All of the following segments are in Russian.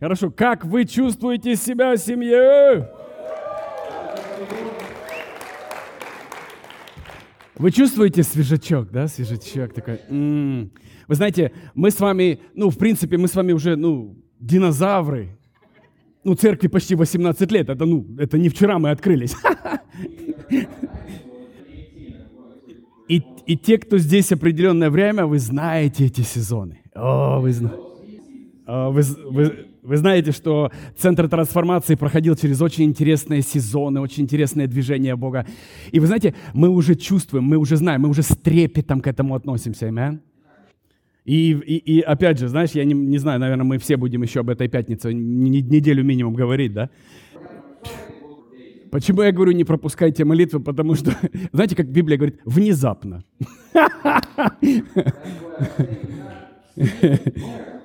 Хорошо, как вы чувствуете себя семьей? Вы чувствуете свежачок, да, свежачок такой? М-м. Вы знаете, мы с вами, ну, в принципе, мы с вами уже, ну, динозавры. Ну, церкви почти 18 лет, это, ну, это не вчера мы открылись. И, и те, кто здесь определенное время, вы знаете эти сезоны. О, вы, О, вы, вы, вы знаете, что Центр трансформации проходил через очень интересные сезоны, очень интересные движения Бога. И вы знаете, мы уже чувствуем, мы уже знаем, мы уже с трепетом к этому относимся. Amen? И, и, и опять же, знаешь, я не, не знаю, наверное, мы все будем еще об этой пятнице неделю минимум говорить, да? Почему я говорю, не пропускайте молитвы? Потому что, знаете, как Библия говорит, внезапно.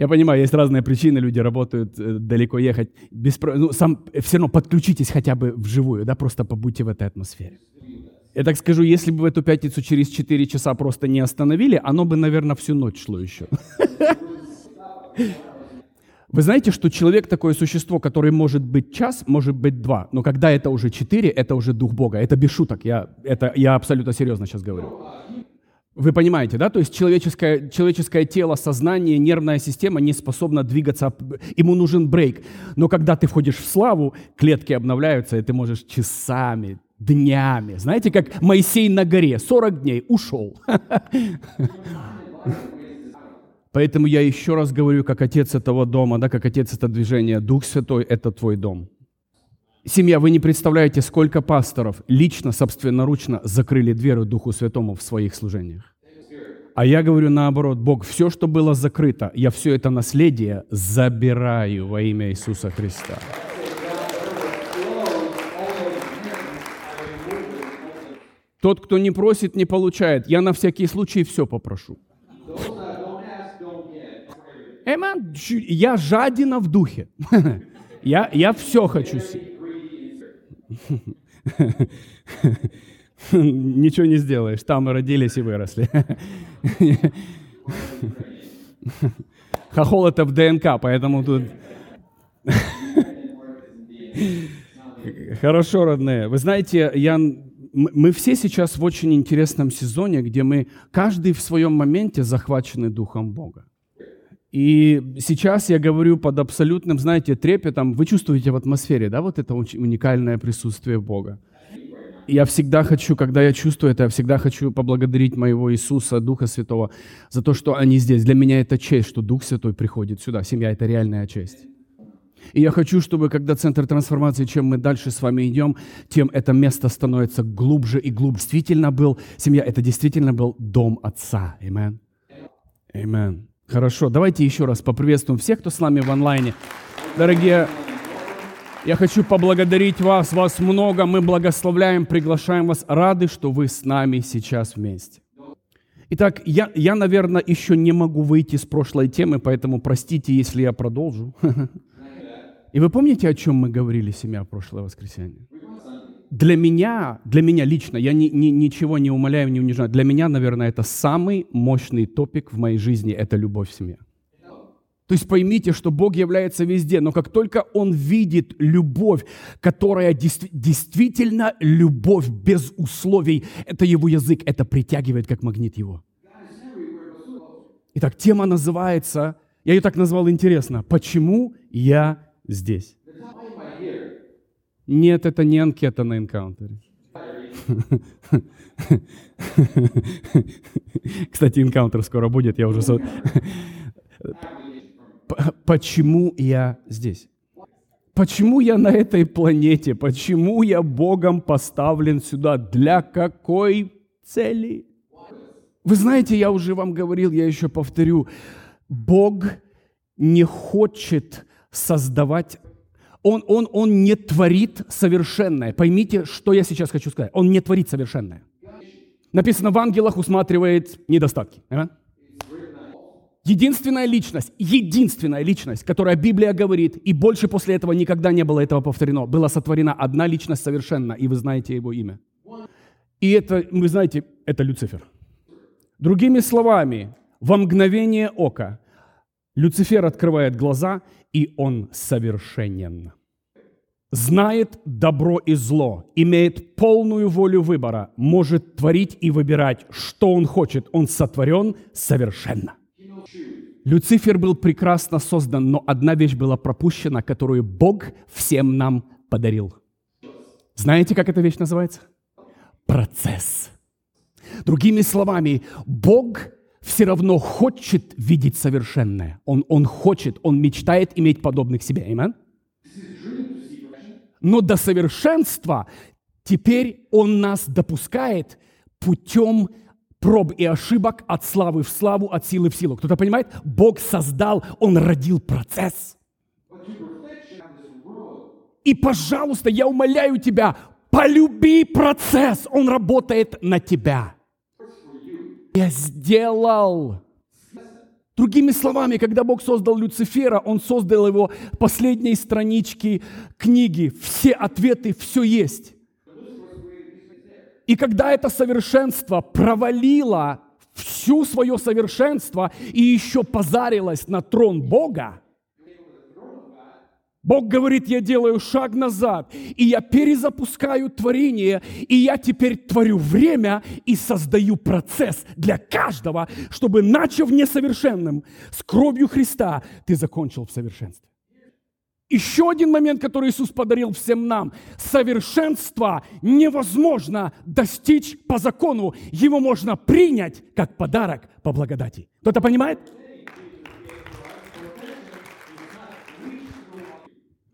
Я понимаю, есть разные причины, люди работают, э, далеко ехать. Без, ну, сам, все равно подключитесь хотя бы вживую, да, просто побудьте в этой атмосфере. Я так скажу, если бы в эту пятницу через 4 часа просто не остановили, оно бы, наверное, всю ночь шло еще. Вы знаете, что человек такое существо, которое может быть час, может быть два, но когда это уже четыре, это уже дух Бога. Это без шуток, я, это, я абсолютно серьезно сейчас говорю. Вы понимаете, да? То есть человеческое, человеческое тело, сознание, нервная система не способна двигаться, ему нужен брейк. Но когда ты входишь в славу, клетки обновляются, и ты можешь часами, днями. Знаете, как Моисей на горе, 40 дней, ушел. Поэтому я еще раз говорю, как отец этого дома, да, как отец этого движения, Дух Святой – это твой дом. Семья, вы не представляете, сколько пасторов лично, собственноручно закрыли дверь Духу Святому в своих служениях. А я говорю наоборот, Бог, все, что было закрыто, я все это наследие забираю во имя Иисуса Христа. Тот, кто не просит, не получает. Я на всякий случай все попрошу. Я жадина в духе. Я, я все хочу. Ничего не сделаешь. Там родились и выросли. Хохол это в ДНК, поэтому тут... Хорошо, родные. Вы знаете, я мы все сейчас в очень интересном сезоне, где мы каждый в своем моменте захвачены Духом Бога. И сейчас я говорю под абсолютным, знаете, трепетом. Вы чувствуете в атмосфере, да, вот это уникальное присутствие Бога. Я всегда хочу, когда я чувствую это, я всегда хочу поблагодарить моего Иисуса, Духа Святого, за то, что они здесь. Для меня это честь, что Дух Святой приходит сюда. Семья — это реальная честь. И я хочу, чтобы когда Центр трансформации, чем мы дальше с вами идем, тем это место становится глубже и глубже. Действительно был, семья, это действительно был дом Отца. Амин. Амин. Хорошо, давайте еще раз поприветствуем всех, кто с нами в онлайне. Дорогие, я хочу поблагодарить вас, вас много, мы благословляем, приглашаем вас, рады, что вы с нами сейчас вместе. Итак, я, я, наверное, еще не могу выйти с прошлой темы, поэтому простите, если я продолжу. И вы помните, о чем мы говорили, семья, прошлое воскресенье? Для меня, для меня лично, я ни, ни, ничего не умоляю, не унижаю. Для меня, наверное, это самый мощный топик в моей жизни – это любовь в семье. То есть поймите, что Бог является везде, но как только Он видит любовь, которая действительно любовь без условий, это Его язык, это притягивает как магнит Его. Итак, тема называется, я ее так назвал интересно, «Почему я здесь. Нет, это не анкета на энкаунтере. Кстати, энкаунтер скоро будет, я уже... Почему я здесь? Почему я на этой планете? Почему я Богом поставлен сюда? Для какой цели? Вы знаете, я уже вам говорил, я еще повторю, Бог не хочет создавать он, он, он не творит совершенное. Поймите, что я сейчас хочу сказать. Он не творит совершенное. Написано, в ангелах усматривает недостатки. А? Единственная личность, единственная личность, которая Библия говорит, и больше после этого никогда не было этого повторено, была сотворена одна личность совершенно, и вы знаете его имя. И это, вы знаете, это Люцифер. Другими словами, во мгновение ока Люцифер открывает глаза, и он совершенен. Знает добро и зло, имеет полную волю выбора, может творить и выбирать, что он хочет. Он сотворен совершенно. Люцифер был прекрасно создан, но одна вещь была пропущена, которую Бог всем нам подарил. Знаете, как эта вещь называется? Процесс. Другими словами, Бог все равно хочет видеть совершенное. Он, он хочет, он мечтает иметь подобных себе. Amen? Но до совершенства теперь он нас допускает путем проб и ошибок от славы в славу, от силы в силу. Кто-то понимает? Бог создал, Он родил процесс. И, пожалуйста, я умоляю тебя, полюби процесс, он работает на тебя. Я сделал. Другими словами, когда Бог создал Люцифера, Он создал его последней странички книги. Все ответы, все есть. И когда это совершенство провалило всю свое совершенство и еще позарилось на трон Бога, Бог говорит, я делаю шаг назад, и я перезапускаю творение, и я теперь творю время и создаю процесс для каждого, чтобы, начав несовершенным, с кровью Христа, ты закончил в совершенстве. Еще один момент, который Иисус подарил всем нам. Совершенство невозможно достичь по закону. Его можно принять как подарок по благодати. Кто-то понимает?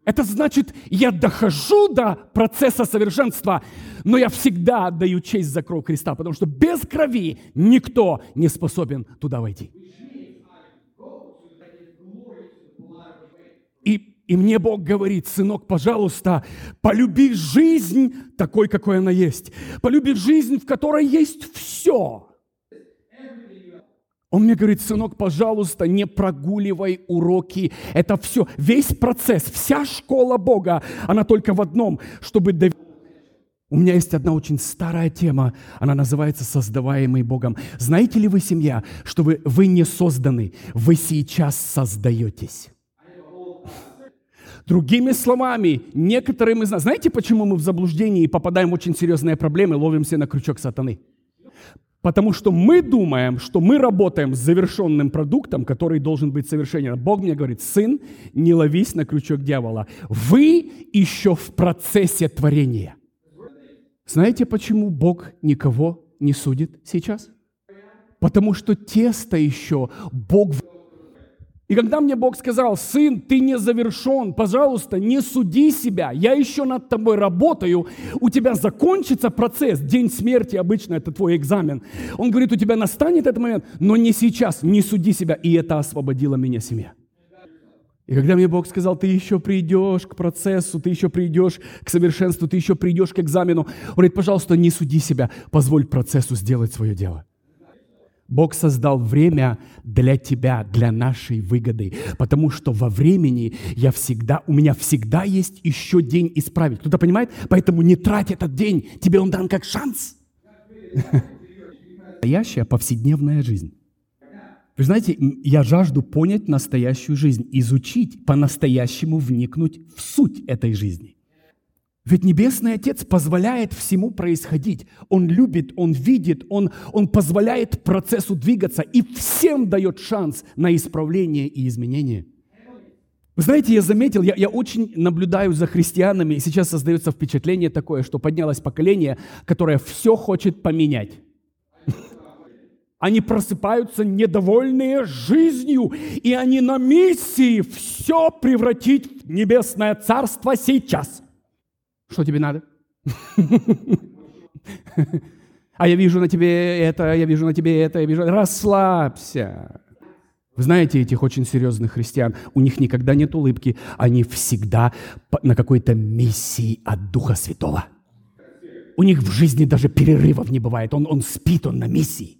Это значит, я дохожу до процесса совершенства, но я всегда отдаю честь за кровь Христа, потому что без крови никто не способен туда войти. И и мне Бог говорит, сынок, пожалуйста, полюби жизнь такой, какой она есть. Полюби жизнь, в которой есть все. Он мне говорит, сынок, пожалуйста, не прогуливай уроки. Это все, весь процесс, вся школа Бога, она только в одном, чтобы доверять. У меня есть одна очень старая тема, она называется «Создаваемый Богом». Знаете ли вы, семья, что вы, вы не созданы, вы сейчас создаетесь? Другими словами, некоторые из нас... Знаете, почему мы в заблуждении и попадаем в очень серьезные проблемы, ловимся на крючок сатаны? Потому что мы думаем, что мы работаем с завершенным продуктом, который должен быть совершенен. Бог мне говорит, сын, не ловись на крючок дьявола. Вы еще в процессе творения. Знаете, почему Бог никого не судит сейчас? Потому что тесто еще Бог и когда мне Бог сказал, сын, ты не завершен, пожалуйста, не суди себя, я еще над тобой работаю, у тебя закончится процесс, день смерти обычно это твой экзамен. Он говорит, у тебя настанет этот момент, но не сейчас, не суди себя. И это освободило меня семья. И когда мне Бог сказал, ты еще придешь к процессу, ты еще придешь к совершенству, ты еще придешь к экзамену, он говорит, пожалуйста, не суди себя, позволь процессу сделать свое дело. Бог создал время для тебя, для нашей выгоды, потому что во времени я всегда, у меня всегда есть еще день исправить. Кто-то понимает? Поэтому не трать этот день, тебе он дан как шанс. Настоящая повседневная жизнь. Вы знаете, я жажду понять настоящую жизнь, изучить, по-настоящему вникнуть в суть этой жизни. Ведь Небесный Отец позволяет всему происходить. Он любит, Он видит, Он, он позволяет процессу двигаться и всем дает шанс на исправление и изменение. Вы знаете, я заметил, я, я очень наблюдаю за христианами, и сейчас создается впечатление такое, что поднялось поколение, которое все хочет поменять. Они просыпаются недовольные жизнью, и они на миссии все превратить в небесное царство сейчас – что тебе надо? А я вижу на тебе это, я вижу на тебе это, я вижу... Расслабься. Вы знаете этих очень серьезных христиан? У них никогда нет улыбки, они всегда на какой-то миссии от Духа Святого. У них в жизни даже перерывов не бывает. Он, он спит, он на миссии.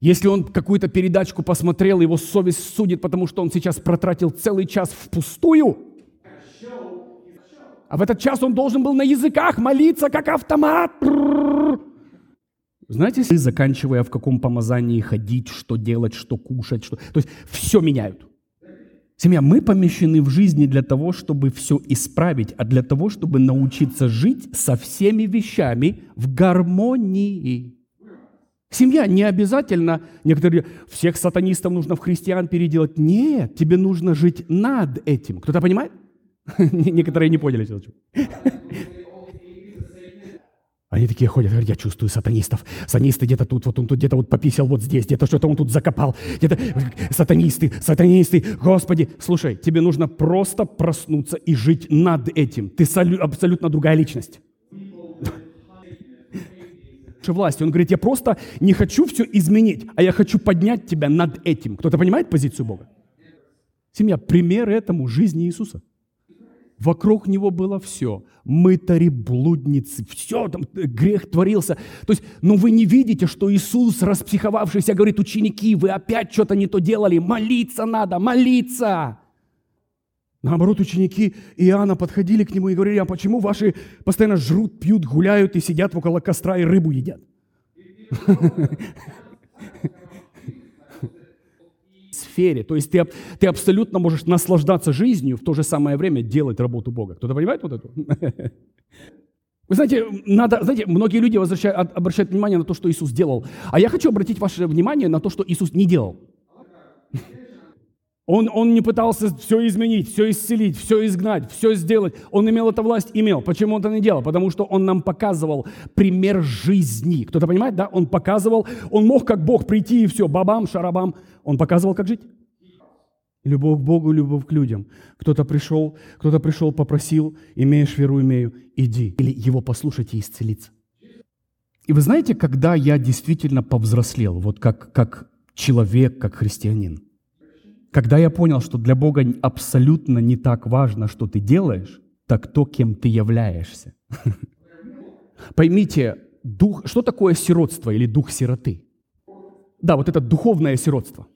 Если он какую-то передачку посмотрел, его совесть судит, потому что он сейчас протратил целый час впустую – а в этот час он должен был на языках молиться, как автомат. Знаете, заканчивая в каком помазании ходить, что делать, что кушать, что... То есть все меняют. Семья, мы помещены в жизни для того, чтобы все исправить, а для того, чтобы научиться жить со всеми вещами в гармонии. Семья не обязательно, некоторые, всех сатанистов нужно в христиан переделать. Нет, тебе нужно жить над этим. Кто-то понимает? Некоторые не поняли. Они такие ходят, говорят, я чувствую сатанистов. Сатанисты где-то тут, вот он тут где-то вот пописал вот здесь, где-то что-то он тут закопал. Где-то сатанисты, сатанисты. Господи, слушай, тебе нужно просто проснуться и жить над этим. Ты абсолютно другая личность. власти. Он говорит, я просто не хочу все изменить, а я хочу поднять тебя над этим. Кто-то понимает позицию Бога? Семья, пример этому жизни Иисуса. Вокруг него было все. Мытари, блудницы, все, там грех творился. То есть, ну вы не видите, что Иисус, распсиховавшийся, говорит, ученики, вы опять что-то не то делали, молиться надо, молиться. Наоборот, ученики Иоанна подходили к нему и говорили, а почему ваши постоянно жрут, пьют, гуляют и сидят около костра и рыбу едят? сфере. То есть ты, ты абсолютно можешь наслаждаться жизнью, в то же самое время делать работу Бога. Кто-то понимает вот это? Вы знаете, надо, знаете, многие люди обращают внимание на то, что Иисус делал. А я хочу обратить ваше внимание на то, что Иисус не делал. Он, он не пытался все изменить, все исцелить, все изгнать, все сделать. Он имел эту власть, имел. Почему он это не делал? Потому что он нам показывал пример жизни. Кто-то понимает, да? Он показывал, он мог как Бог прийти и все, бабам, шарабам. Он показывал, как жить. Любовь к Богу, любовь к людям. Кто-то пришел, кто-то пришел, попросил, имеешь веру, имею, иди. Или его послушать и исцелиться. И вы знаете, когда я действительно повзрослел, вот как, как человек, как христианин, когда я понял, что для Бога абсолютно не так важно, что ты делаешь, так то, кем ты являешься. Поймите, дух, что такое сиротство или дух сироты? Да, вот это духовное сиротство.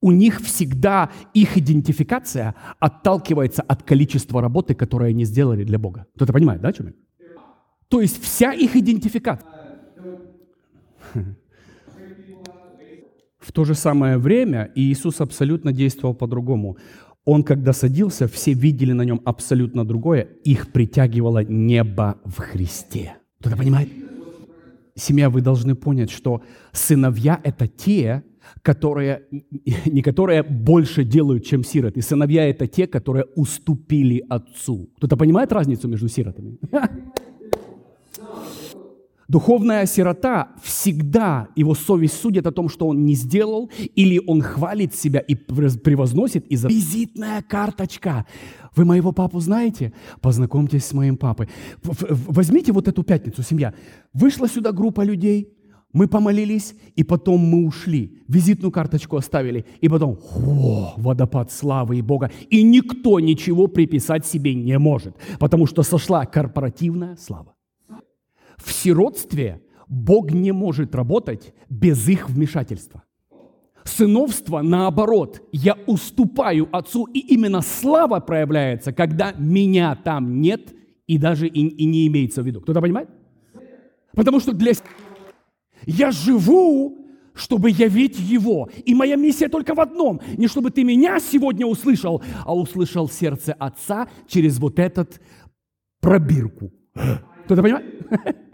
У них всегда их идентификация отталкивается от количества работы, которую они сделали для Бога. Кто-то понимает, да, о чем я? То есть вся их идентификация. В то же самое время Иисус абсолютно действовал по-другому. Он, когда садился, все видели на нем абсолютно другое. Их притягивало небо в Христе. Кто-то понимает? Семья, вы должны понять, что сыновья – это те, которые, не которые больше делают, чем сироты. Сыновья – это те, которые уступили отцу. Кто-то понимает разницу между сиротами? Духовная сирота всегда его совесть судит о том, что он не сделал, или он хвалит себя и превозносит из-за визитная карточка. Вы моего папу знаете? Познакомьтесь с моим папой. Возьмите вот эту пятницу, семья. Вышла сюда группа людей, мы помолились, и потом мы ушли. Визитную карточку оставили, и потом о, водопад славы и Бога. И никто ничего приписать себе не может, потому что сошла корпоративная слава. В сиротстве Бог не может работать без их вмешательства. Сыновство, наоборот, я уступаю отцу, и именно слава проявляется, когда меня там нет и даже и, и не имеется в виду. Кто-то понимает? Потому что для... Я живу, чтобы явить Его. И моя миссия только в одном. Не чтобы ты меня сегодня услышал, а услышал сердце Отца через вот этот пробирку. Кто-то понимает?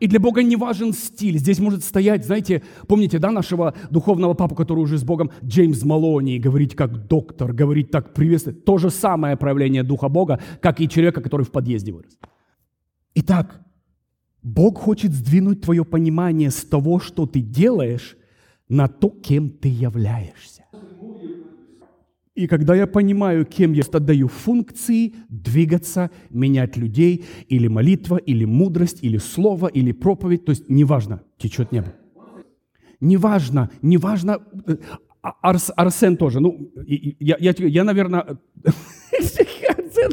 И для Бога не важен стиль. Здесь может стоять, знаете, помните, да, нашего духовного папу, который уже с Богом, Джеймс Малони, говорить как доктор, говорить так приветствовать. То же самое проявление Духа Бога, как и человека, который в подъезде вырос. Итак, Бог хочет сдвинуть твое понимание с того, что ты делаешь, на то, кем ты являешься. И когда я понимаю, кем я отдаю функции, двигаться, менять людей, или молитва, или мудрость, или слово, или проповедь, то есть неважно, течет небо. Неважно, неважно, э, Арс, Арсен тоже, ну, я, я, я наверное,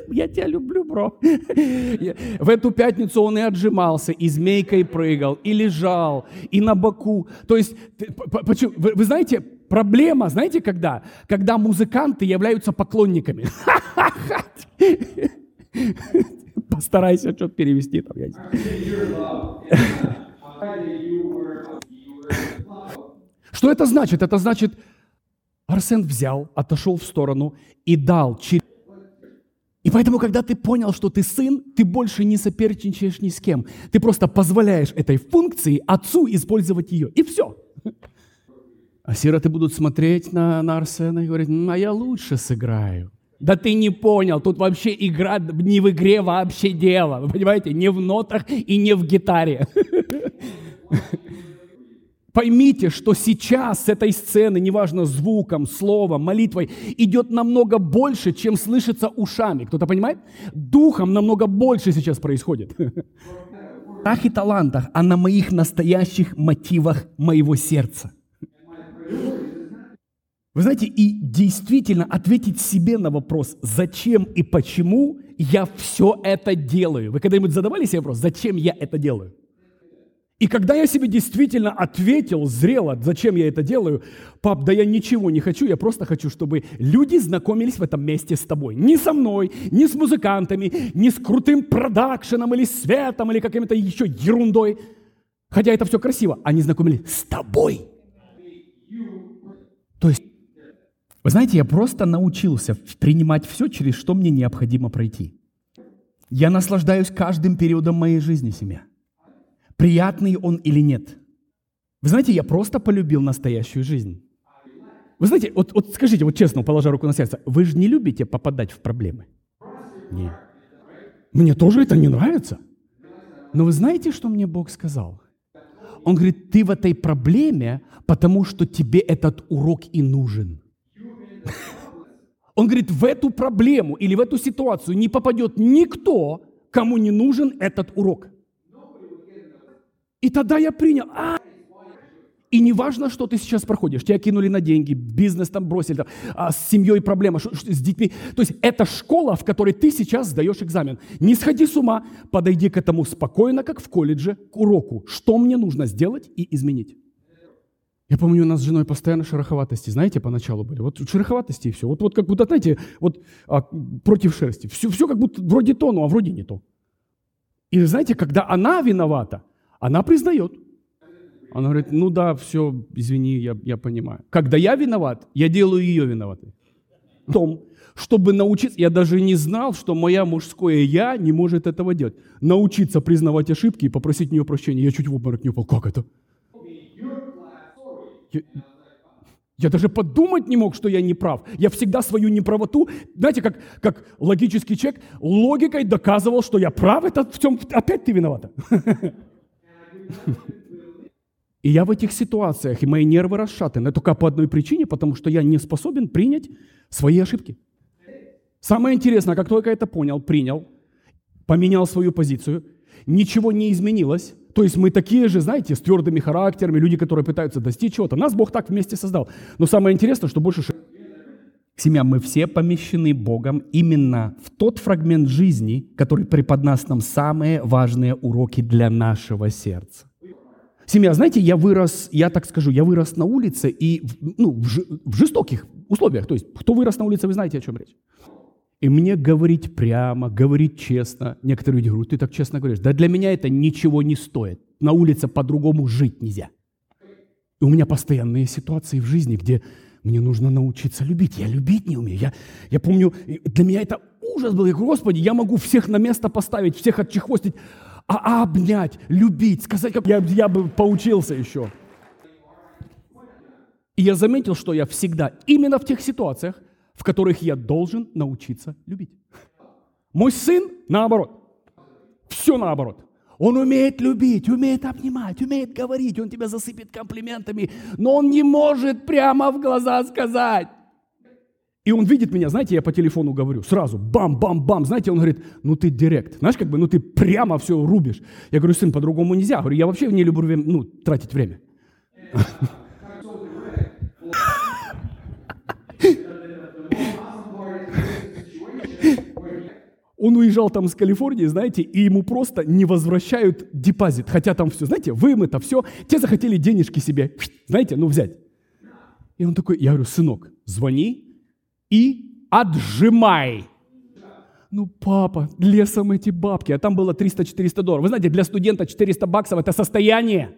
я тебя люблю, бро. В эту пятницу он и отжимался, и змейкой прыгал, и лежал, и на боку. То есть, вы, вы знаете, Проблема, знаете, когда? Когда музыканты являются поклонниками. Постарайся что-то перевести там. Что это значит? Это значит, Арсен взял, отошел в сторону и дал через и поэтому, когда ты понял, что ты сын, ты больше не соперничаешь ни с кем. Ты просто позволяешь этой функции отцу использовать ее. И все. А сироты будут смотреть на, на Арсена и говорить, а я лучше сыграю. Да ты не понял, тут вообще игра не в игре вообще дело. Вы понимаете, не в нотах и не в гитаре. Поймите, что сейчас с этой сцены, неважно звуком, словом, молитвой, идет намного больше, чем слышится ушами. Кто-то понимает? Духом намного больше сейчас происходит. Ах и талантах, а на моих настоящих мотивах моего сердца. Вы знаете, и действительно ответить себе на вопрос, зачем и почему я все это делаю. Вы когда-нибудь задавали себе вопрос, зачем я это делаю? И когда я себе действительно ответил зрело, зачем я это делаю, пап, да я ничего не хочу, я просто хочу, чтобы люди знакомились в этом месте с тобой. Не со мной, не с музыкантами, не с крутым продакшеном или светом, или каким-то еще ерундой. Хотя это все красиво. Они знакомились с тобой. То есть, вы знаете, я просто научился принимать все, через что мне необходимо пройти. Я наслаждаюсь каждым периодом моей жизни, семья приятный он или нет. Вы знаете, я просто полюбил настоящую жизнь. Вы знаете, вот, вот скажите, вот честно, положа руку на сердце, вы же не любите попадать в проблемы? Нет. Мне тоже это не нравится. Но вы знаете, что мне Бог сказал? Он говорит, ты в этой проблеме, потому что тебе этот урок и нужен. Он говорит, в эту проблему или в эту ситуацию не попадет никто, кому не нужен этот урок. И тогда я принял. А! И не важно, что ты сейчас проходишь. Тебя кинули на деньги, бизнес там бросили, там, а с семьей проблема, что, что, с детьми. То есть это школа, в которой ты сейчас сдаешь экзамен. Не сходи с ума, подойди к этому спокойно, как в колледже, к уроку. Что мне нужно сделать и изменить? Я помню, у нас с женой постоянно шероховатости, знаете, поначалу были. Вот шероховатости и все. Вот, вот как будто, знаете, вот а, против шерсти. Все, все как будто вроде то, но а вроде не то. И знаете, когда она виновата, она признает. Она говорит, ну да, все, извини, я, я понимаю. Когда я виноват, я делаю ее виноватой. Том, чтобы научиться, я даже не знал, что моя мужское я не может этого делать. Научиться признавать ошибки и попросить нее прощения. Я чуть в обморок не упал. Как это? Я, я даже подумать не мог, что я не прав. Я всегда свою неправоту, знаете, как, как логический человек, логикой доказывал, что я прав, это в чем опять ты виновата. И я в этих ситуациях, и мои нервы расшатаны только по одной причине, потому что я не способен принять свои ошибки. Самое интересное, как только я это понял, принял, поменял свою позицию, ничего не изменилось. То есть мы такие же, знаете, с твердыми характерами, люди, которые пытаются достичь чего-то. Нас Бог так вместе создал. Но самое интересное, что больше... Семья, мы все помещены Богом именно в тот фрагмент жизни, который преподносит нам самые важные уроки для нашего сердца. Семья, знаете, я вырос, я так скажу, я вырос на улице и ну, в, в жестоких условиях. То есть, кто вырос на улице, вы знаете, о чем речь. И мне говорить прямо, говорить честно. Некоторые люди говорят, ты так честно говоришь. Да для меня это ничего не стоит. На улице по-другому жить нельзя. И у меня постоянные ситуации в жизни, где мне нужно научиться любить. Я любить не умею. Я, я помню, для меня это ужас был. Я говорю, Господи, я могу всех на место поставить, всех отчехвостить, а обнять, любить, сказать, как я, я бы поучился еще. И я заметил, что я всегда, именно в тех ситуациях, в которых я должен научиться любить. Мой сын наоборот. Все наоборот. Он умеет любить, умеет обнимать, умеет говорить, он тебя засыпет комплиментами, но он не может прямо в глаза сказать. И он видит меня, знаете, я по телефону говорю, сразу, бам-бам-бам, знаете, он говорит, ну ты директ, знаешь, как бы, ну ты прямо все рубишь. Я говорю, сын, по-другому нельзя. Я говорю, я вообще не люблю ну, тратить время. Он уезжал там из Калифорнии, знаете, и ему просто не возвращают депозит. Хотя там все, знаете, вымыто, все. Те захотели денежки себе, знаете, ну взять. И он такой, я говорю, сынок, звони и отжимай. Ну, папа, лесом эти бабки, а там было 300-400 долларов. Вы знаете, для студента 400 баксов – это состояние.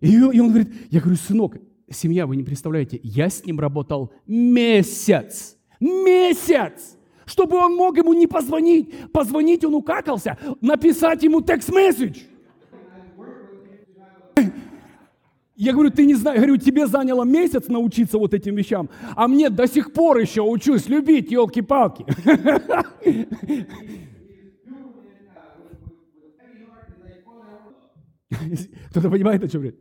И он говорит, я говорю, сынок, семья, вы не представляете, я с ним работал месяц. Месяц! Чтобы он мог ему не позвонить. Позвонить он укакался, написать ему текст-месседж. Я говорю, ты не знаешь, говорю, тебе заняло месяц научиться вот этим вещам, а мне до сих пор еще учусь любить, елки-палки. Кто-то понимает, о чем речь?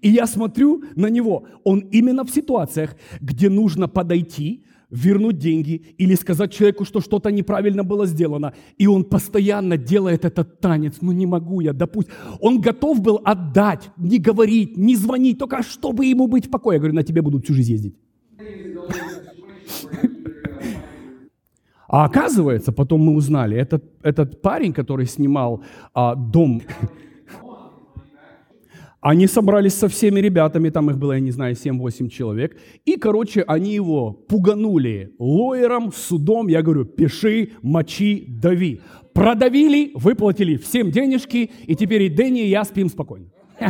И я смотрю на него. Он именно в ситуациях, где нужно подойти, вернуть деньги или сказать человеку, что что-то неправильно было сделано. И он постоянно делает этот танец. Ну не могу я, допустим. Он готов был отдать, не говорить, не звонить, только чтобы ему быть в покое. Я говорю, на тебе будут всю жизнь ездить. А оказывается, потом мы узнали, этот, этот парень, который снимал а, дом они собрались со всеми ребятами, там их было, я не знаю, 7-8 человек, и, короче, они его пуганули лоером, судом, я говорю, пиши, мочи, дави. Продавили, выплатили всем денежки, и теперь и Дэнни, и я спим спокойно.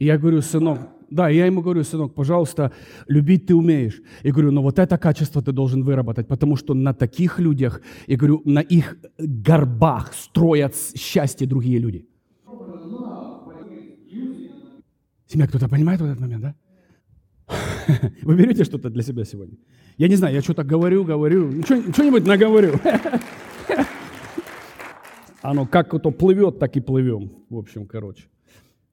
Я говорю, сынок, да, я ему говорю, сынок, пожалуйста, любить ты умеешь. И говорю, но вот это качество ты должен выработать, потому что на таких людях, я говорю, на их горбах строят счастье другие люди. Семья, кто-то понимает в этот момент, да? Вы берете что-то для себя сегодня? Я не знаю, я что-то говорю, говорю, что-нибудь наговорю. Оно как то плывет, так и плывем. В общем, короче.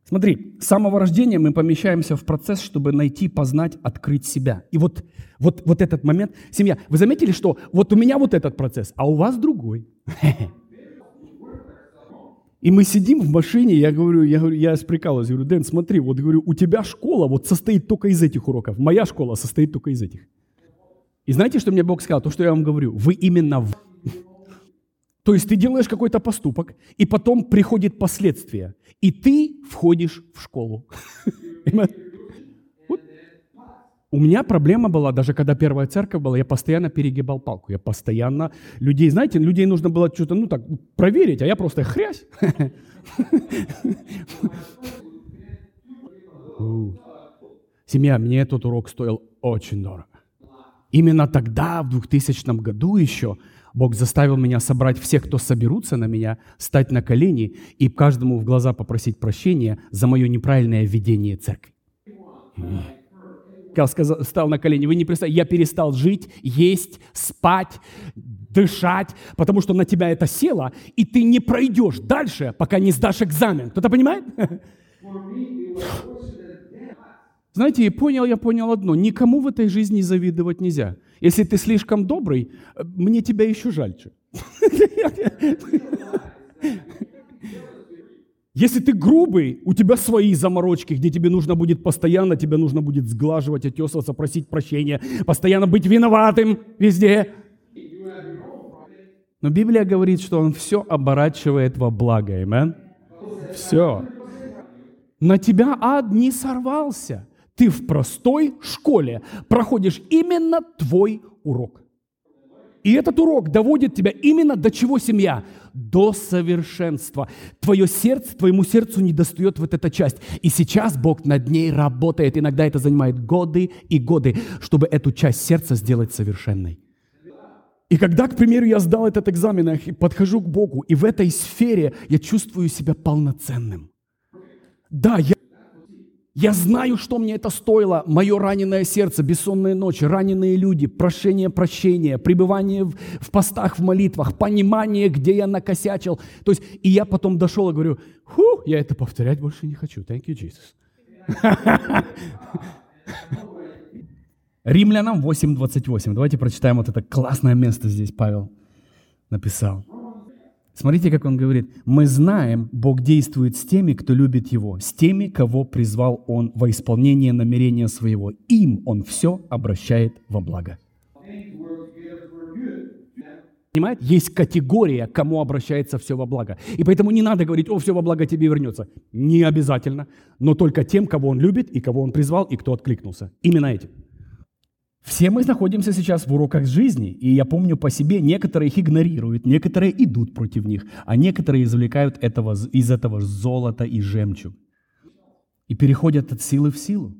Смотри, с самого рождения мы помещаемся в процесс, чтобы найти, познать, открыть себя. И вот, вот, вот этот момент, семья, вы заметили, что вот у меня вот этот процесс, а у вас другой. И мы сидим в машине, я говорю, я, говорю, я прикалываюсь, говорю, Дэн, смотри, вот говорю, у тебя школа вот состоит только из этих уроков, моя школа состоит только из этих. И знаете, что мне Бог сказал? То, что я вам говорю, вы именно в то есть ты делаешь какой-то поступок, и потом приходит последствия, и ты входишь в школу. У меня проблема была, даже когда первая церковь была, я постоянно перегибал палку. Я постоянно людей, знаете, людей нужно было что-то, ну так, проверить, а я просто хрясь. Семья, мне этот урок стоил очень дорого. Именно тогда, в 2000 году еще, Бог заставил меня собрать всех, кто соберутся на меня, стать на колени и каждому в глаза попросить прощения за мое неправильное ведение церкви. Я сказал, стал на колени, вы не представляете, я перестал жить, есть, спать, дышать, потому что на тебя это село, и ты не пройдешь дальше, пока не сдашь экзамен. Кто-то понимает? Знаете, я понял, я понял одно. Никому в этой жизни завидовать нельзя. Если ты слишком добрый, мне тебя еще жальче. Если ты грубый, у тебя свои заморочки, где тебе нужно будет постоянно, тебе нужно будет сглаживать, отесываться, просить прощения, постоянно быть виноватым везде. Но Библия говорит, что Он все оборачивает во благо. Амен? Все. На тебя ад не сорвался. Ты в простой школе проходишь именно твой урок. И этот урок доводит тебя именно до чего семья? До совершенства. Твое сердце, твоему сердцу не достает вот эта часть. И сейчас Бог над ней работает. Иногда это занимает годы и годы, чтобы эту часть сердца сделать совершенной. И когда, к примеру, я сдал этот экзамен, я подхожу к Богу, и в этой сфере я чувствую себя полноценным. Да, я я знаю, что мне это стоило. Мое раненое сердце, бессонные ночи, раненые люди, прошение прощения, пребывание в, в постах, в молитвах, понимание, где я накосячил. То есть, и я потом дошел и говорю, ху, я это повторять больше не хочу. Thank you, Jesus. Римлянам 8.28. Давайте прочитаем вот это классное место здесь Павел написал. Смотрите, как он говорит. Мы знаем, Бог действует с теми, кто любит Его, с теми, кого призвал Он во исполнение намерения своего. Им Он все обращает во благо. Понимаете? Есть категория, кому обращается все во благо. И поэтому не надо говорить, о, все во благо тебе вернется. Не обязательно, но только тем, кого он любит, и кого он призвал, и кто откликнулся. Именно этим. Все мы находимся сейчас в уроках жизни, и я помню по себе, некоторые их игнорируют, некоторые идут против них, а некоторые извлекают этого, из этого золота и жемчуг и переходят от силы в силу.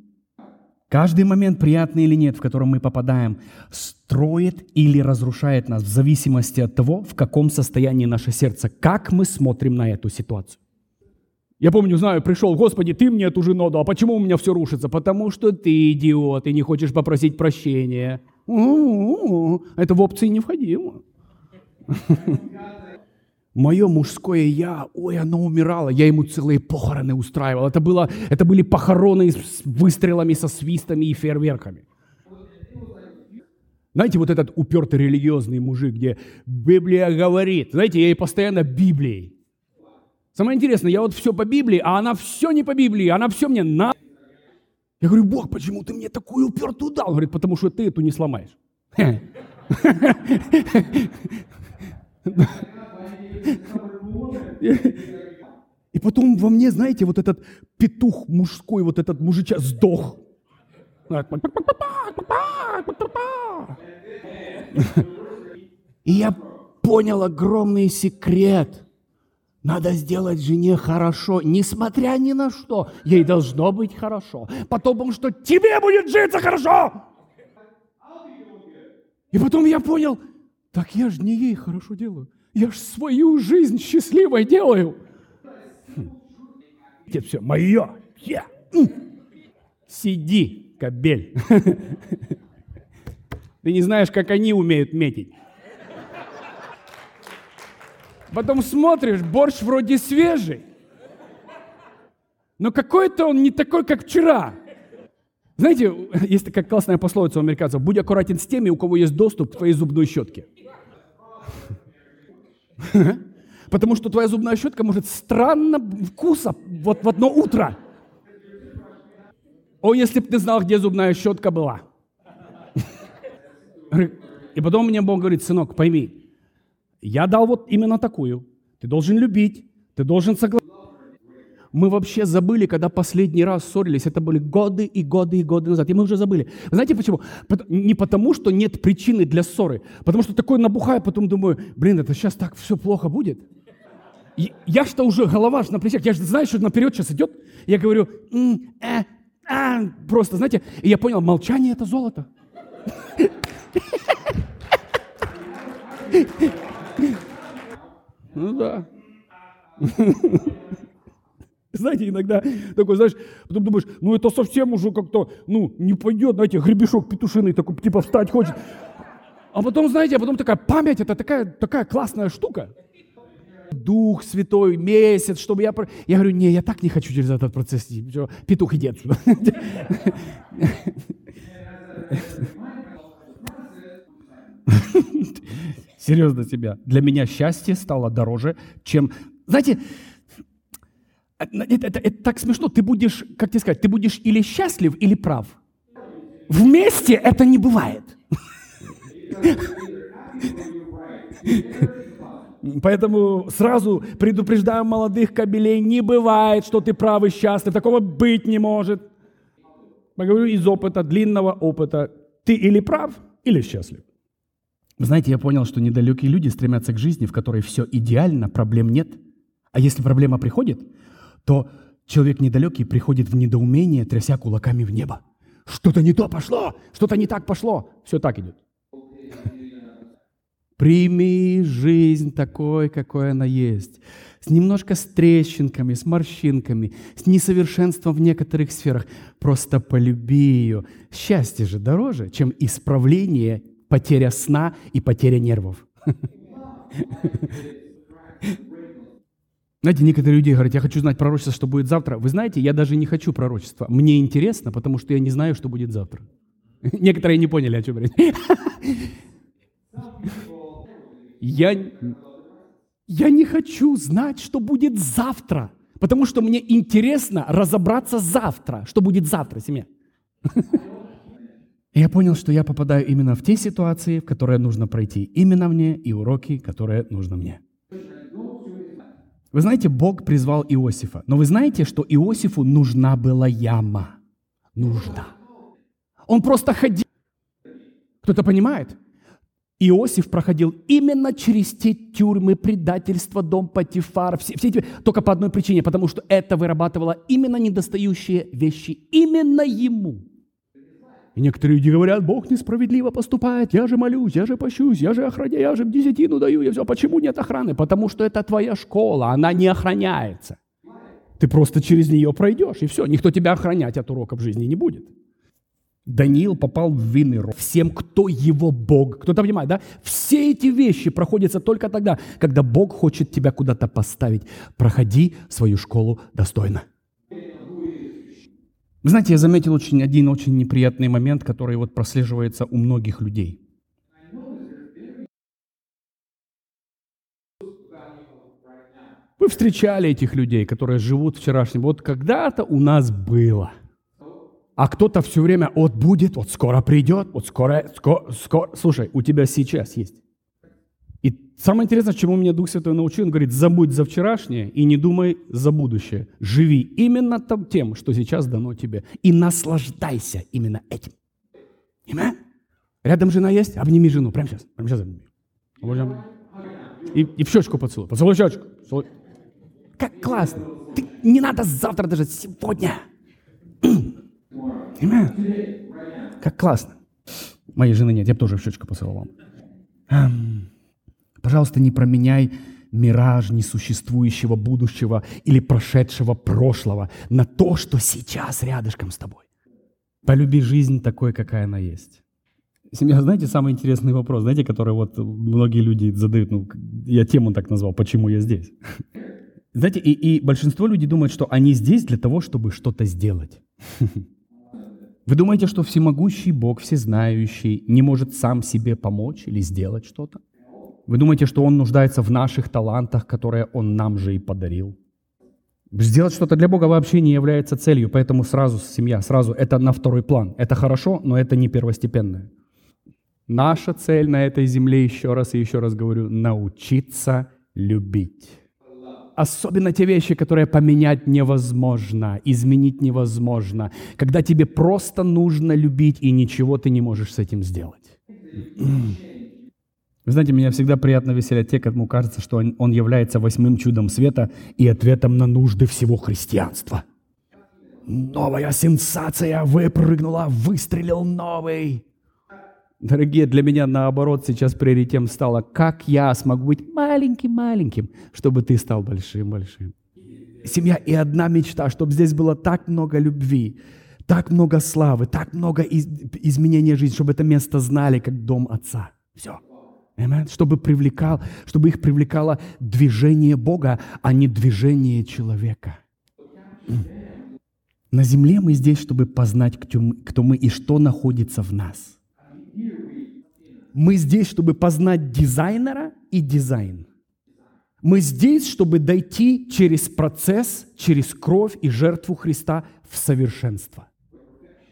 Каждый момент, приятный или нет, в котором мы попадаем, строит или разрушает нас в зависимости от того, в каком состоянии наше сердце, как мы смотрим на эту ситуацию. Я помню, знаю, пришел, Господи, ты мне эту жену дал, почему у меня все рушится? Потому что ты идиот и не хочешь попросить прощения. Это в опции не входило. Мое мужское я, ой, оно умирало, я ему целые похороны устраивал. Это, было, это были похороны с выстрелами, со свистами и фейерверками. Знаете, вот этот упертый религиозный мужик, где Библия говорит, знаете, я ей постоянно Библией. Самое интересное, я вот все по Библии, а она все не по Библии, она все мне на... Я говорю, Бог, почему ты мне такую упертую дал? Он говорит, потому что ты эту не сломаешь. И потом во мне, знаете, вот этот петух мужской, вот этот мужича сдох. И я понял огромный секрет. Надо сделать жене хорошо, несмотря ни на что. Ей должно быть хорошо, потому что тебе будет житься хорошо. И потом я понял, так я же не ей хорошо делаю. Я ж свою жизнь счастливой делаю. Это все мое. Я. Сиди, кобель. Ты не знаешь, как они умеют метить. Потом смотришь, борщ вроде свежий, но какой-то он не такой, как вчера. Знаете, есть такая классная пословица у американцев. Будь аккуратен с теми, у кого есть доступ к твоей зубной щетке. Потому что твоя зубная щетка может странно вкуса вот в одно утро. О, если бы ты знал, где зубная щетка была. И потом мне Бог говорит, сынок, пойми, я дал вот именно такую. Ты должен любить, ты должен согласиться. Мы вообще забыли, когда последний раз ссорились. Это были годы и годы и годы назад. И мы уже забыли. Знаете почему? Не потому, что нет причины для ссоры. Потому что такой набухаю, потом думаю, блин, это сейчас так все плохо будет. Я что уже голова на плечах. Я же знаю, что наперед сейчас идет. Я говорю, э, а, просто, знаете, и я понял, молчание это золото. Ну да. Знаете, иногда такой, знаешь, потом думаешь, ну это совсем уже как-то, ну, не пойдет, знаете, гребешок петушиный такой, типа, встать хочет. А потом, знаете, а потом такая память, это такая, такая классная штука. Дух Святой, месяц, чтобы я... Я говорю, не, я так не хочу через этот процесс. Петух, иди отсюда. Серьезно тебя. Для меня счастье стало дороже, чем... Знаете, это, это, это так смешно. Ты будешь, как тебе сказать, ты будешь или счастлив, или прав. Вместе это не бывает. Поэтому сразу предупреждаю молодых кобелей, не бывает, что ты прав и счастлив. Такого быть не может. Я говорю из опыта, длинного опыта. Ты или прав, или счастлив. Знаете, я понял, что недалекие люди стремятся к жизни, в которой все идеально, проблем нет. А если проблема приходит, то человек недалекий приходит в недоумение, тряся кулаками в небо. Что-то не то пошло, что-то не так пошло. Все так идет. Прими жизнь такой, какой она есть. С немножко с трещинками, с морщинками, с несовершенством в некоторых сферах. Просто полюби ее. Счастье же дороже, чем исправление, потеря сна и потеря нервов. Знаете, некоторые люди говорят, я хочу знать пророчество, что будет завтра. Вы знаете, я даже не хочу пророчества. Мне интересно, потому что я не знаю, что будет завтра. Некоторые не поняли, о чем речь. Я, я не хочу знать, что будет завтра, потому что мне интересно разобраться завтра, что будет завтра, семья. И я понял, что я попадаю именно в те ситуации, в которые нужно пройти именно мне, и уроки, которые нужно мне. Вы знаете, Бог призвал Иосифа. Но вы знаете, что Иосифу нужна была яма. Нужна. Он просто ходил. Кто-то понимает? Иосиф проходил именно через те тюрьмы, предательство, дом Патифар, все, все эти, только по одной причине, потому что это вырабатывало именно недостающие вещи, именно ему. И некоторые люди говорят, Бог несправедливо поступает, я же молюсь, я же пощусь, я же охраняю, я же десятину даю, я все. Почему нет охраны? Потому что это твоя школа, она не охраняется. Ты просто через нее пройдешь, и все. Никто тебя охранять от уроков жизни не будет. Даниил попал в винный. Всем, кто его Бог. Кто-то понимает, да? Все эти вещи проходятся только тогда, когда Бог хочет тебя куда-то поставить. Проходи свою школу достойно. Вы знаете, я заметил очень, один очень неприятный момент, который вот прослеживается у многих людей. Вы встречали этих людей, которые живут вчерашним. Вот когда-то у нас было – а кто-то все время, вот будет, вот скоро придет, вот скоро, скоро, скоро. Слушай, у тебя сейчас есть. Самое интересное, чему меня Дух Святой научил, он говорит, забудь за вчерашнее и не думай за будущее. Живи именно тем, что сейчас дано тебе. И наслаждайся именно этим. Амен? Рядом жена есть? Обними жену. Прямо сейчас. Прямо сейчас обними. И, и в щечку поцелуй. Поцелуй щечку. Поцелуй. Как классно. Ты, не надо завтра даже, сегодня. Amen. Как классно. Моей жены нет, я бы тоже в щечку поцеловал. Эм, пожалуйста, не променяй мираж несуществующего будущего или прошедшего прошлого на то, что сейчас рядышком с тобой. Полюби жизнь такой, какая она есть. Семья, знаете, самый интересный вопрос, знаете, который вот многие люди задают, ну, я тему так назвал, почему я здесь. Знаете, и, и большинство людей думают, что они здесь для того, чтобы что-то сделать. Вы думаете, что всемогущий Бог, всезнающий, не может сам себе помочь или сделать что-то? Вы думаете, что Он нуждается в наших талантах, которые Он нам же и подарил? Сделать что-то для Бога вообще не является целью, поэтому сразу семья, сразу это на второй план. Это хорошо, но это не первостепенное. Наша цель на этой земле, еще раз и еще раз говорю, научиться любить особенно те вещи, которые поменять невозможно, изменить невозможно, когда тебе просто нужно любить, и ничего ты не можешь с этим сделать. Вы знаете, меня всегда приятно веселят те, кому кажется, что он, является восьмым чудом света и ответом на нужды всего христианства. Новая сенсация выпрыгнула, выстрелил новый. Дорогие, для меня наоборот сейчас приоритетом стало, как я смогу быть маленьким-маленьким, чтобы ты стал большим-большим. Семья и одна мечта, чтобы здесь было так много любви, так много славы, так много из, изменения жизни, чтобы это место знали как дом Отца. Все. Amen. Чтобы, привлекал, чтобы их привлекало движение Бога, а не движение человека. На земле мы здесь, чтобы познать, кто мы и что находится в нас. Мы здесь, чтобы познать дизайнера и дизайн. Мы здесь, чтобы дойти через процесс, через кровь и жертву Христа в совершенство.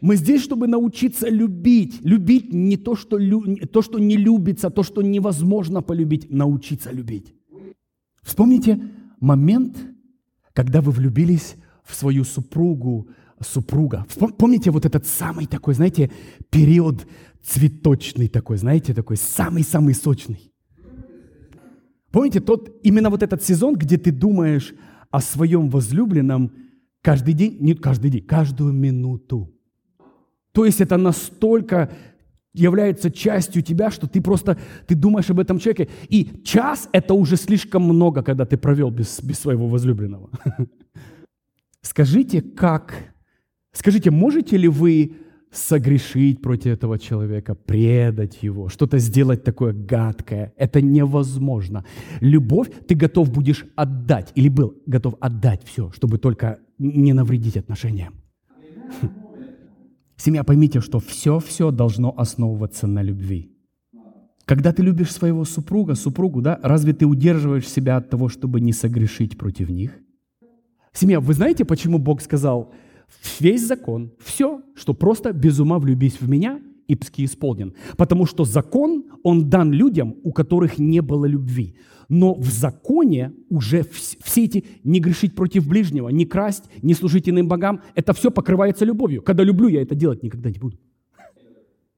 Мы здесь, чтобы научиться любить. Любить не то, что, лю... то, что не любится, то, что невозможно полюбить. Научиться любить. Вспомните момент, когда вы влюбились в свою супругу, супруга. Помните вот этот самый такой, знаете, период цветочный такой, знаете, такой самый-самый сочный. Помните, тот, именно вот этот сезон, где ты думаешь о своем возлюбленном каждый день, не каждый день, каждую минуту. То есть это настолько является частью тебя, что ты просто, ты думаешь об этом человеке. И час – это уже слишком много, когда ты провел без, без своего возлюбленного. Скажите, как, скажите, можете ли вы согрешить против этого человека, предать его, что-то сделать такое гадкое. Это невозможно. Любовь ты готов будешь отдать, или был готов отдать все, чтобы только не навредить отношениям. Семья, поймите, что все-все должно основываться на любви. Когда ты любишь своего супруга, супругу, да, разве ты удерживаешь себя от того, чтобы не согрешить против них? Семья, вы знаете, почему Бог сказал – весь закон, все, что просто без ума влюбись в меня, исполнен. Потому что закон, он дан людям, у которых не было любви. Но в законе уже все эти не грешить против ближнего, не красть, не служить иным богам, это все покрывается любовью. Когда люблю, я это делать никогда не буду.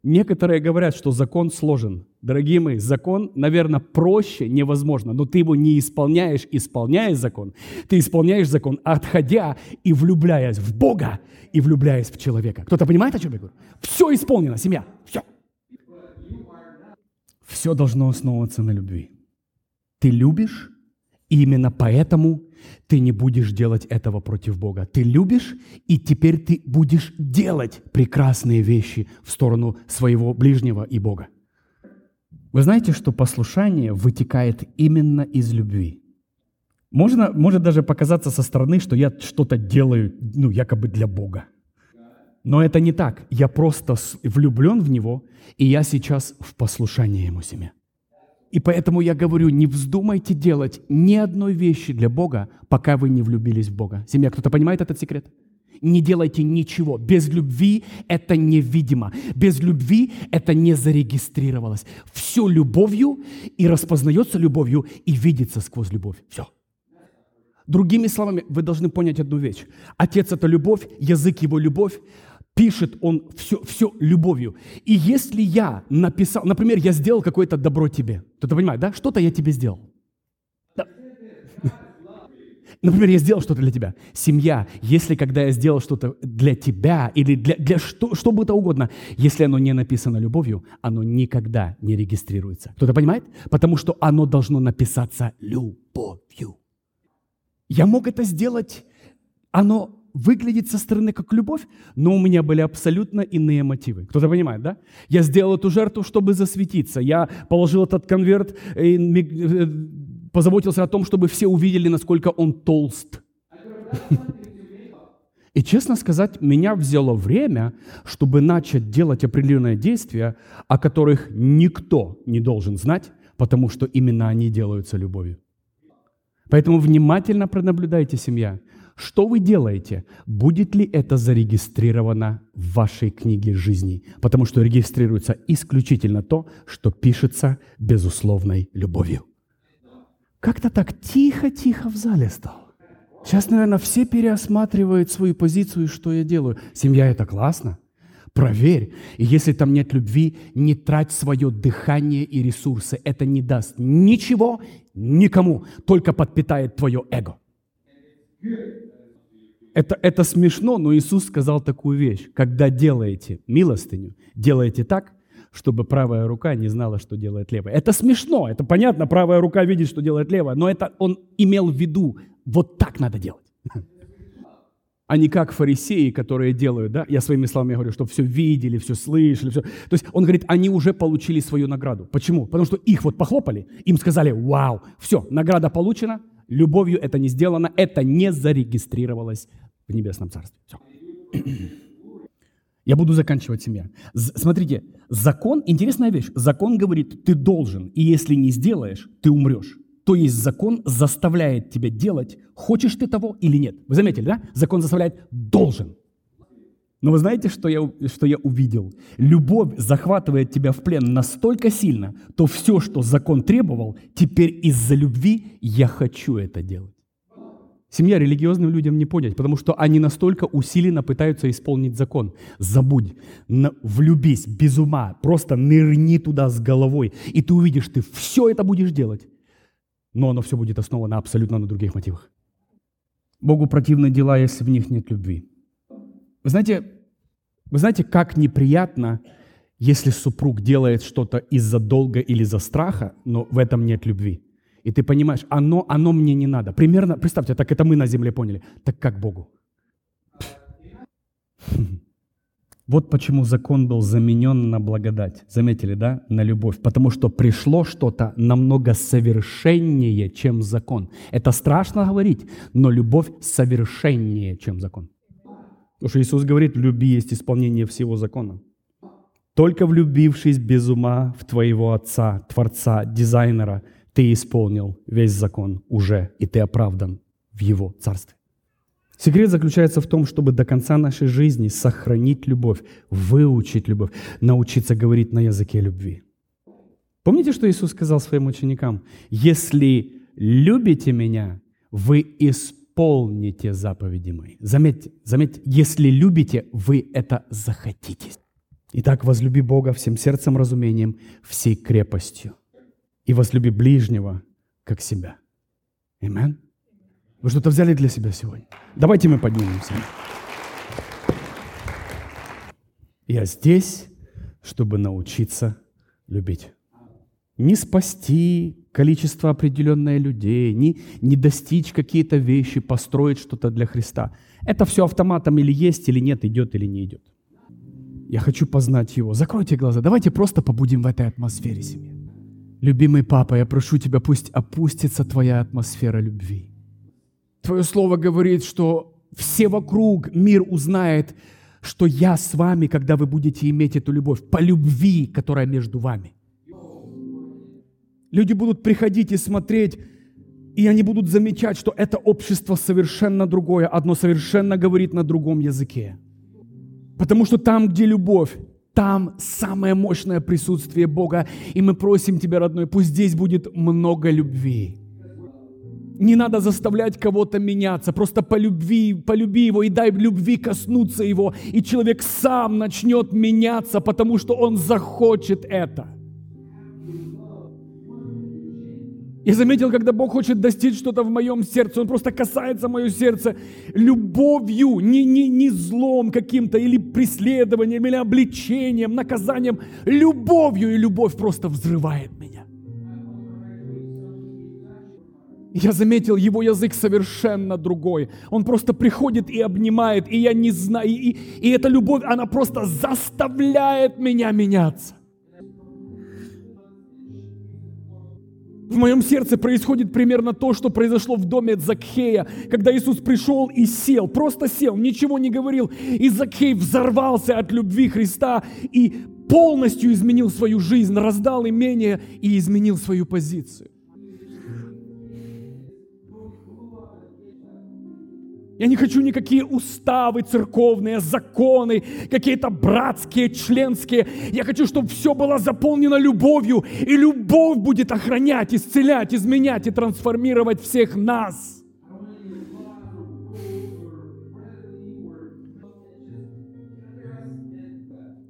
Некоторые говорят, что закон сложен. Дорогие мои, закон, наверное, проще невозможно, но ты его не исполняешь, исполняя закон. Ты исполняешь закон, отходя и влюбляясь в Бога и влюбляясь в человека. Кто-то понимает, о чем я говорю? Все исполнено, семья, все. Все должно основываться на любви. Ты любишь, и именно поэтому ты не будешь делать этого против Бога. Ты любишь, и теперь ты будешь делать прекрасные вещи в сторону своего ближнего и Бога. Вы знаете, что послушание вытекает именно из любви. Можно, может даже показаться со стороны, что я что-то делаю, ну, якобы для Бога. Но это не так. Я просто влюблен в Него, и я сейчас в послушании Ему семья. И поэтому я говорю, не вздумайте делать ни одной вещи для Бога, пока вы не влюбились в Бога. Семья, кто-то понимает этот секрет? Не делайте ничего. Без любви это невидимо. Без любви это не зарегистрировалось. Все любовью и распознается любовью и видится сквозь любовь. Все. Другими словами, вы должны понять одну вещь. Отец – это любовь, язык – его любовь, пишет он все, все любовью. И если я написал, например, я сделал какое-то добро тебе, то ты понимаешь, да? Что-то я тебе сделал. Да. Например, я сделал что-то для тебя. Семья, если когда я сделал что-то для тебя или для, для что, что бы то угодно, если оно не написано любовью, оно никогда не регистрируется. Кто-то понимает? Потому что оно должно написаться любовью. Я мог это сделать, оно выглядит со стороны как любовь, но у меня были абсолютно иные мотивы. Кто-то понимает, да? Я сделал эту жертву, чтобы засветиться. Я положил этот конверт э, позаботился о том, чтобы все увидели, насколько он толст. И честно сказать, меня взяло время, чтобы начать делать определенные действия, о которых никто не должен знать, потому что именно они делаются любовью. Поэтому внимательно пронаблюдайте, семья, что вы делаете? Будет ли это зарегистрировано в вашей книге жизни? Потому что регистрируется исключительно то, что пишется безусловной любовью. Как-то так тихо-тихо в зале стал. Сейчас, наверное, все переосматривают свою позицию что я делаю. Семья – это классно. Проверь. И если там нет любви, не трать свое дыхание и ресурсы. Это не даст ничего никому, только подпитает твое эго. Это, это смешно, но Иисус сказал такую вещь. Когда делаете милостыню, делайте так, чтобы правая рука не знала, что делает левая. Это смешно, это понятно, правая рука видит, что делает левая, но это он имел в виду, вот так надо делать. А не как фарисеи, которые делают, да, я своими словами говорю, что все видели, все слышали, все. То есть он говорит, они уже получили свою награду. Почему? Потому что их вот похлопали, им сказали, вау, все, награда получена, любовью это не сделано, это не зарегистрировалось в Небесном Царстве. Все. Я буду заканчивать семья. Смотрите, закон, интересная вещь. Закон говорит, ты должен, и если не сделаешь, ты умрешь. То есть закон заставляет тебя делать, хочешь ты того или нет. Вы заметили, да? Закон заставляет должен. Но вы знаете, что я, что я увидел? Любовь захватывает тебя в плен настолько сильно, то все, что закон требовал, теперь из-за любви я хочу это делать. Семья религиозным людям не понять, потому что они настолько усиленно пытаются исполнить закон. Забудь, влюбись без ума, просто нырни туда с головой, и ты увидишь, ты все это будешь делать. Но оно все будет основано абсолютно на других мотивах. Богу противны дела, если в них нет любви. Вы знаете, вы знаете, как неприятно, если супруг делает что-то из-за долга или из-за страха, но в этом нет любви. И ты понимаешь, оно, оно мне не надо. Примерно, представьте, так это мы на земле поняли. Так как Богу? Вот почему закон был заменен на благодать. Заметили, да? На любовь. Потому что пришло что-то намного совершеннее, чем закон. Это страшно говорить, но любовь совершеннее, чем закон. Потому что Иисус говорит, в любви есть исполнение всего закона. Только влюбившись без ума в твоего Отца, Творца, Дизайнера – ты исполнил весь закон уже, и ты оправдан в Его Царстве. Секрет заключается в том, чтобы до конца нашей жизни сохранить любовь, выучить любовь, научиться говорить на языке любви. Помните, что Иисус сказал своим ученикам? «Если любите Меня, вы исполните заповеди Мои». Заметьте, заметьте, если любите, вы это захотите. Итак, возлюби Бога всем сердцем, разумением, всей крепостью. И возлюби ближнего, как себя. Аминь. Вы что-то взяли для себя сегодня? Давайте мы поднимемся. Я здесь, чтобы научиться любить. Не спасти количество определенное людей, не, не достичь какие-то вещи, построить что-то для Христа. Это все автоматом или есть, или нет, идет или не идет. Я хочу познать Его. Закройте глаза. Давайте просто побудем в этой атмосфере семьи. Любимый папа, я прошу тебя, пусть опустится твоя атмосфера любви. Твое слово говорит, что все вокруг, мир узнает, что я с вами, когда вы будете иметь эту любовь, по любви, которая между вами. Люди будут приходить и смотреть, и они будут замечать, что это общество совершенно другое, одно совершенно говорит на другом языке. Потому что там, где любовь, там самое мощное присутствие Бога. И мы просим Тебя, родной, пусть здесь будет много любви. Не надо заставлять кого-то меняться, просто полюби, полюби его и дай любви коснуться его, и человек сам начнет меняться, потому что он захочет это. Я заметил, когда Бог хочет достичь что-то в моем сердце, Он просто касается мое сердце любовью, не, не, не злом каким-то, или преследованием, или обличением, наказанием, любовью, и любовь просто взрывает меня. Я заметил, его язык совершенно другой. Он просто приходит и обнимает, и я не знаю, и, и эта любовь, она просто заставляет меня меняться. В моем сердце происходит примерно то, что произошло в доме Закхея, когда Иисус пришел и сел, просто сел, ничего не говорил. И Закхей взорвался от любви Христа и полностью изменил свою жизнь, раздал имение и изменил свою позицию. Я не хочу никакие уставы церковные, законы, какие-то братские, членские. Я хочу, чтобы все было заполнено любовью, и любовь будет охранять, исцелять, изменять и трансформировать всех нас.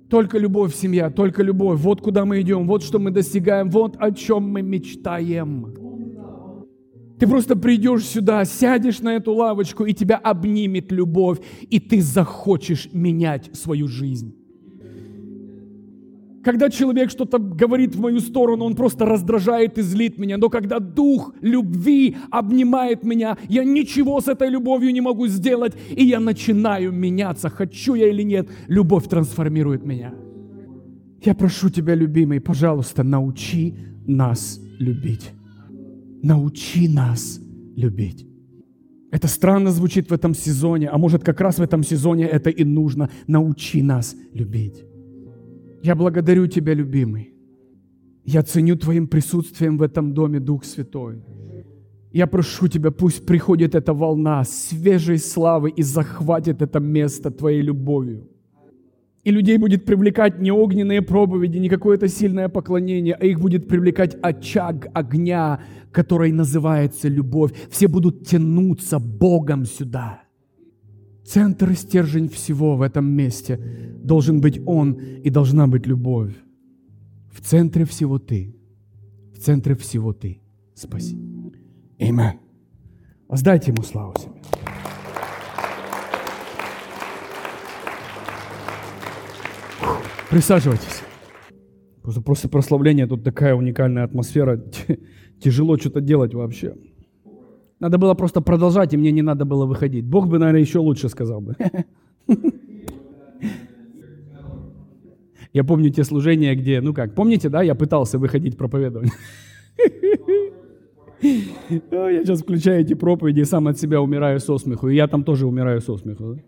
Только любовь, семья, только любовь. Вот куда мы идем, вот что мы достигаем, вот о чем мы мечтаем. Ты просто придешь сюда, сядешь на эту лавочку, и тебя обнимет любовь, и ты захочешь менять свою жизнь. Когда человек что-то говорит в мою сторону, он просто раздражает и злит меня. Но когда дух любви обнимает меня, я ничего с этой любовью не могу сделать, и я начинаю меняться, хочу я или нет, любовь трансформирует меня. Я прошу тебя, любимый, пожалуйста, научи нас любить научи нас любить. Это странно звучит в этом сезоне, а может как раз в этом сезоне это и нужно. Научи нас любить. Я благодарю Тебя, любимый. Я ценю Твоим присутствием в этом доме, Дух Святой. Я прошу Тебя, пусть приходит эта волна свежей славы и захватит это место Твоей любовью. И людей будет привлекать не огненные проповеди, не какое-то сильное поклонение, а их будет привлекать очаг огня, который называется любовь. Все будут тянуться Богом сюда. Центр и стержень всего в этом месте должен быть Он и должна быть любовь. В центре всего Ты. В центре всего Ты. Спаси. Аминь. Воздайте Ему славу себе. Присаживайтесь. Просто после прославления тут такая уникальная атмосфера. Тяжело что-то делать вообще. Надо было просто продолжать, и мне не надо было выходить. Бог бы, наверное, еще лучше сказал бы. Я помню те служения, где, ну как, помните, да, я пытался выходить проповедовать. Я сейчас включаю эти проповеди и сам от себя умираю со смеху. И я там тоже умираю со смеху.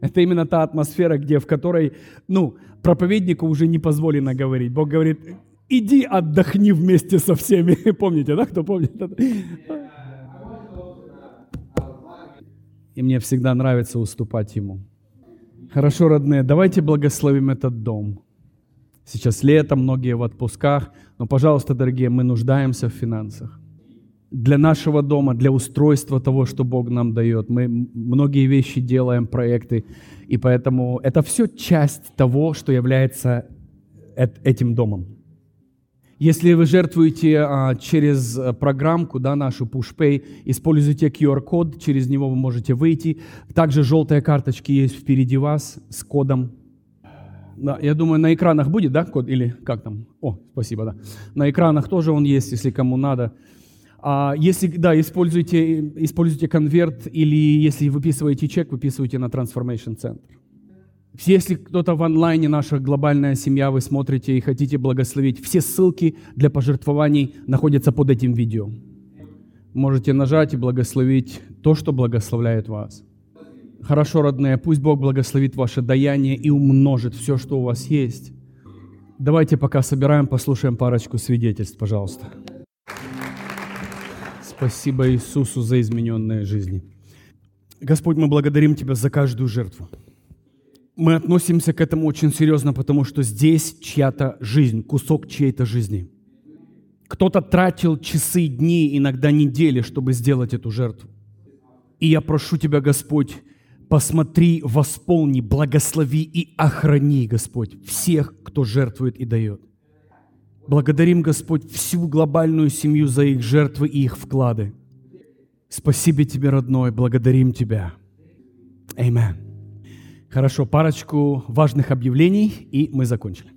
Это именно та атмосфера, где, в которой, ну, проповеднику уже не позволено говорить. Бог говорит, иди отдохни вместе со всеми. Помните, да, кто помнит? И мне всегда нравится уступать Ему. Хорошо, родные, давайте благословим этот дом. Сейчас лето, многие в отпусках, но, пожалуйста, дорогие, мы нуждаемся в финансах. Для нашего дома, для устройства того, что Бог нам дает. Мы многие вещи делаем, проекты, и поэтому это все часть того, что является этим домом. Если вы жертвуете а, через э, программку, да, нашу PushPay, используйте QR-код, через него вы можете выйти. Также желтые карточки есть впереди вас с кодом. Да, я думаю, на экранах будет, да, код или как там? О, спасибо, да. На экранах тоже он есть, если кому надо. А если, да, используйте, используйте конверт или если выписываете чек, выписывайте на Transformation Center. Если кто-то в онлайне, наша глобальная семья, вы смотрите и хотите благословить, все ссылки для пожертвований находятся под этим видео. Можете нажать и благословить то, что благословляет вас. Хорошо, родные, пусть Бог благословит ваше даяние и умножит все, что у вас есть. Давайте пока собираем, послушаем парочку свидетельств, пожалуйста. Спасибо Иисусу за измененные жизни. Господь, мы благодарим Тебя за каждую жертву мы относимся к этому очень серьезно, потому что здесь чья-то жизнь, кусок чьей-то жизни. Кто-то тратил часы, дни, иногда недели, чтобы сделать эту жертву. И я прошу Тебя, Господь, посмотри, восполни, благослови и охрани, Господь, всех, кто жертвует и дает. Благодарим, Господь, всю глобальную семью за их жертвы и их вклады. Спасибо Тебе, родной, благодарим Тебя. Аминь. Хорошо, парочку важных объявлений, и мы закончили.